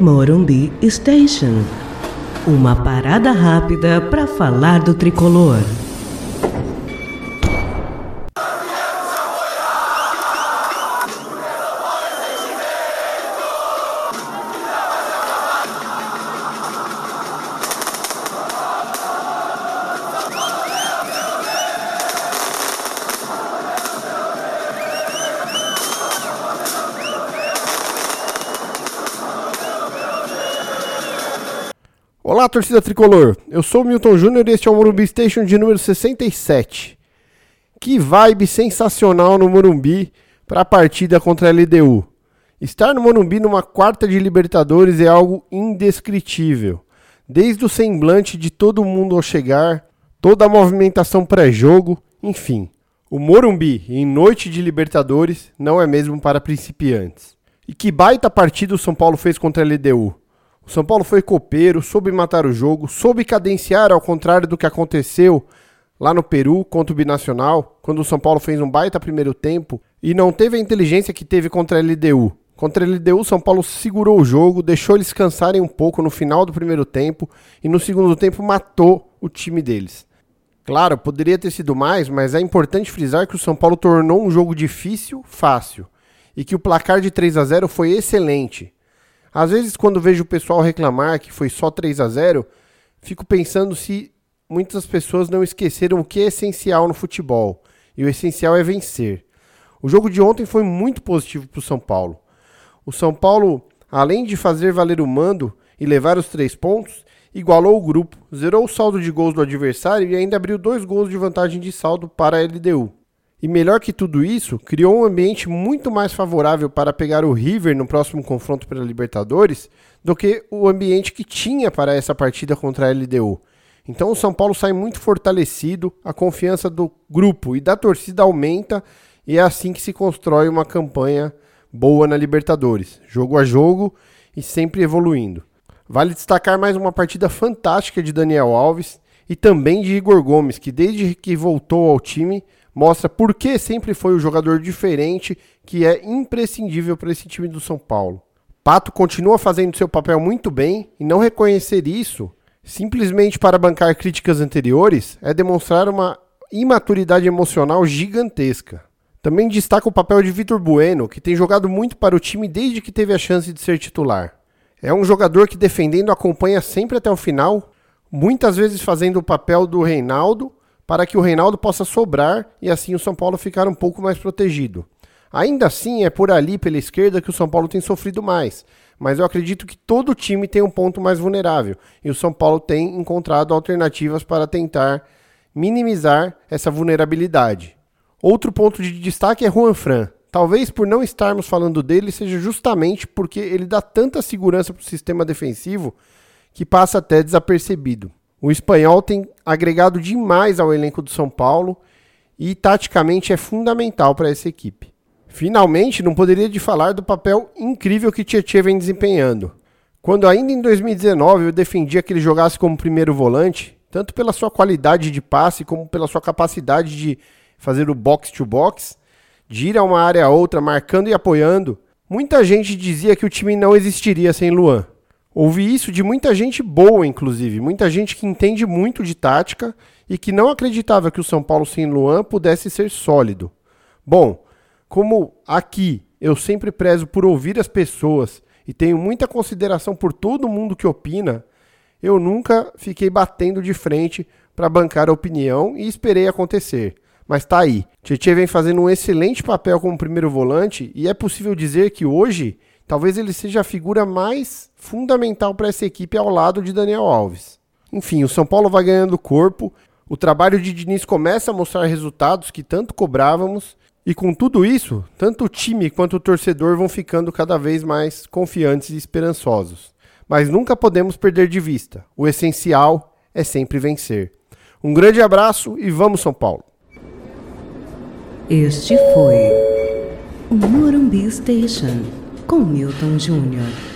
Morumbi Station. Uma parada rápida para falar do tricolor. Olá, torcida tricolor. Eu sou o Milton Júnior e este é o Morumbi Station de número 67. Que vibe sensacional no Morumbi para a partida contra a LDU. Estar no Morumbi numa quarta de Libertadores é algo indescritível. Desde o semblante de todo mundo ao chegar, toda a movimentação pré-jogo, enfim. O Morumbi em noite de Libertadores não é mesmo para principiantes. E que baita partida o São Paulo fez contra a LDU. O São Paulo foi copeiro, soube matar o jogo, soube cadenciar, ao contrário do que aconteceu lá no Peru contra o Binacional, quando o São Paulo fez um baita primeiro tempo e não teve a inteligência que teve contra a LDU. Contra a LDU, o São Paulo segurou o jogo, deixou eles cansarem um pouco no final do primeiro tempo e no segundo tempo matou o time deles. Claro, poderia ter sido mais, mas é importante frisar que o São Paulo tornou um jogo difícil fácil e que o placar de 3 a 0 foi excelente. Às vezes, quando vejo o pessoal reclamar que foi só 3 a 0 fico pensando se muitas pessoas não esqueceram o que é essencial no futebol. E o essencial é vencer. O jogo de ontem foi muito positivo para o São Paulo. O São Paulo, além de fazer valer o mando e levar os três pontos, igualou o grupo, zerou o saldo de gols do adversário e ainda abriu dois gols de vantagem de saldo para a LDU. E melhor que tudo isso, criou um ambiente muito mais favorável para pegar o River no próximo confronto pela Libertadores do que o ambiente que tinha para essa partida contra a LDU. Então o São Paulo sai muito fortalecido, a confiança do grupo e da torcida aumenta e é assim que se constrói uma campanha boa na Libertadores, jogo a jogo e sempre evoluindo. Vale destacar mais uma partida fantástica de Daniel Alves e também de Igor Gomes, que desde que voltou ao time mostra por que sempre foi o jogador diferente que é imprescindível para esse time do São Paulo. Pato continua fazendo seu papel muito bem e não reconhecer isso, simplesmente para bancar críticas anteriores, é demonstrar uma imaturidade emocional gigantesca. Também destaca o papel de Vitor Bueno, que tem jogado muito para o time desde que teve a chance de ser titular. É um jogador que defendendo acompanha sempre até o final, muitas vezes fazendo o papel do Reinaldo para que o Reinaldo possa sobrar e assim o São Paulo ficar um pouco mais protegido. Ainda assim, é por ali, pela esquerda, que o São Paulo tem sofrido mais. Mas eu acredito que todo time tem um ponto mais vulnerável. E o São Paulo tem encontrado alternativas para tentar minimizar essa vulnerabilidade. Outro ponto de destaque é Juan Fran. Talvez por não estarmos falando dele, seja justamente porque ele dá tanta segurança para o sistema defensivo que passa até desapercebido. O espanhol tem agregado demais ao elenco do São Paulo e taticamente é fundamental para essa equipe. Finalmente, não poderia de falar do papel incrível que Tietchan vem desempenhando. Quando ainda em 2019 eu defendia que ele jogasse como primeiro volante, tanto pela sua qualidade de passe como pela sua capacidade de fazer o box to box, de ir a uma área a outra marcando e apoiando, muita gente dizia que o time não existiria sem Luan. Ouvi isso de muita gente boa, inclusive, muita gente que entende muito de tática e que não acreditava que o São Paulo sem Luan pudesse ser sólido. Bom, como aqui eu sempre prezo por ouvir as pessoas e tenho muita consideração por todo mundo que opina, eu nunca fiquei batendo de frente para bancar a opinião e esperei acontecer. Mas tá aí. Tietchan vem fazendo um excelente papel como primeiro volante e é possível dizer que hoje talvez ele seja a figura mais fundamental para essa equipe ao lado de Daniel Alves. Enfim, o São Paulo vai ganhando corpo, o trabalho de Diniz começa a mostrar resultados que tanto cobrávamos, e com tudo isso, tanto o time quanto o torcedor vão ficando cada vez mais confiantes e esperançosos. Mas nunca podemos perder de vista: o essencial é sempre vencer. Um grande abraço e vamos, São Paulo! Este foi o Morumbi Station com Milton Júnior.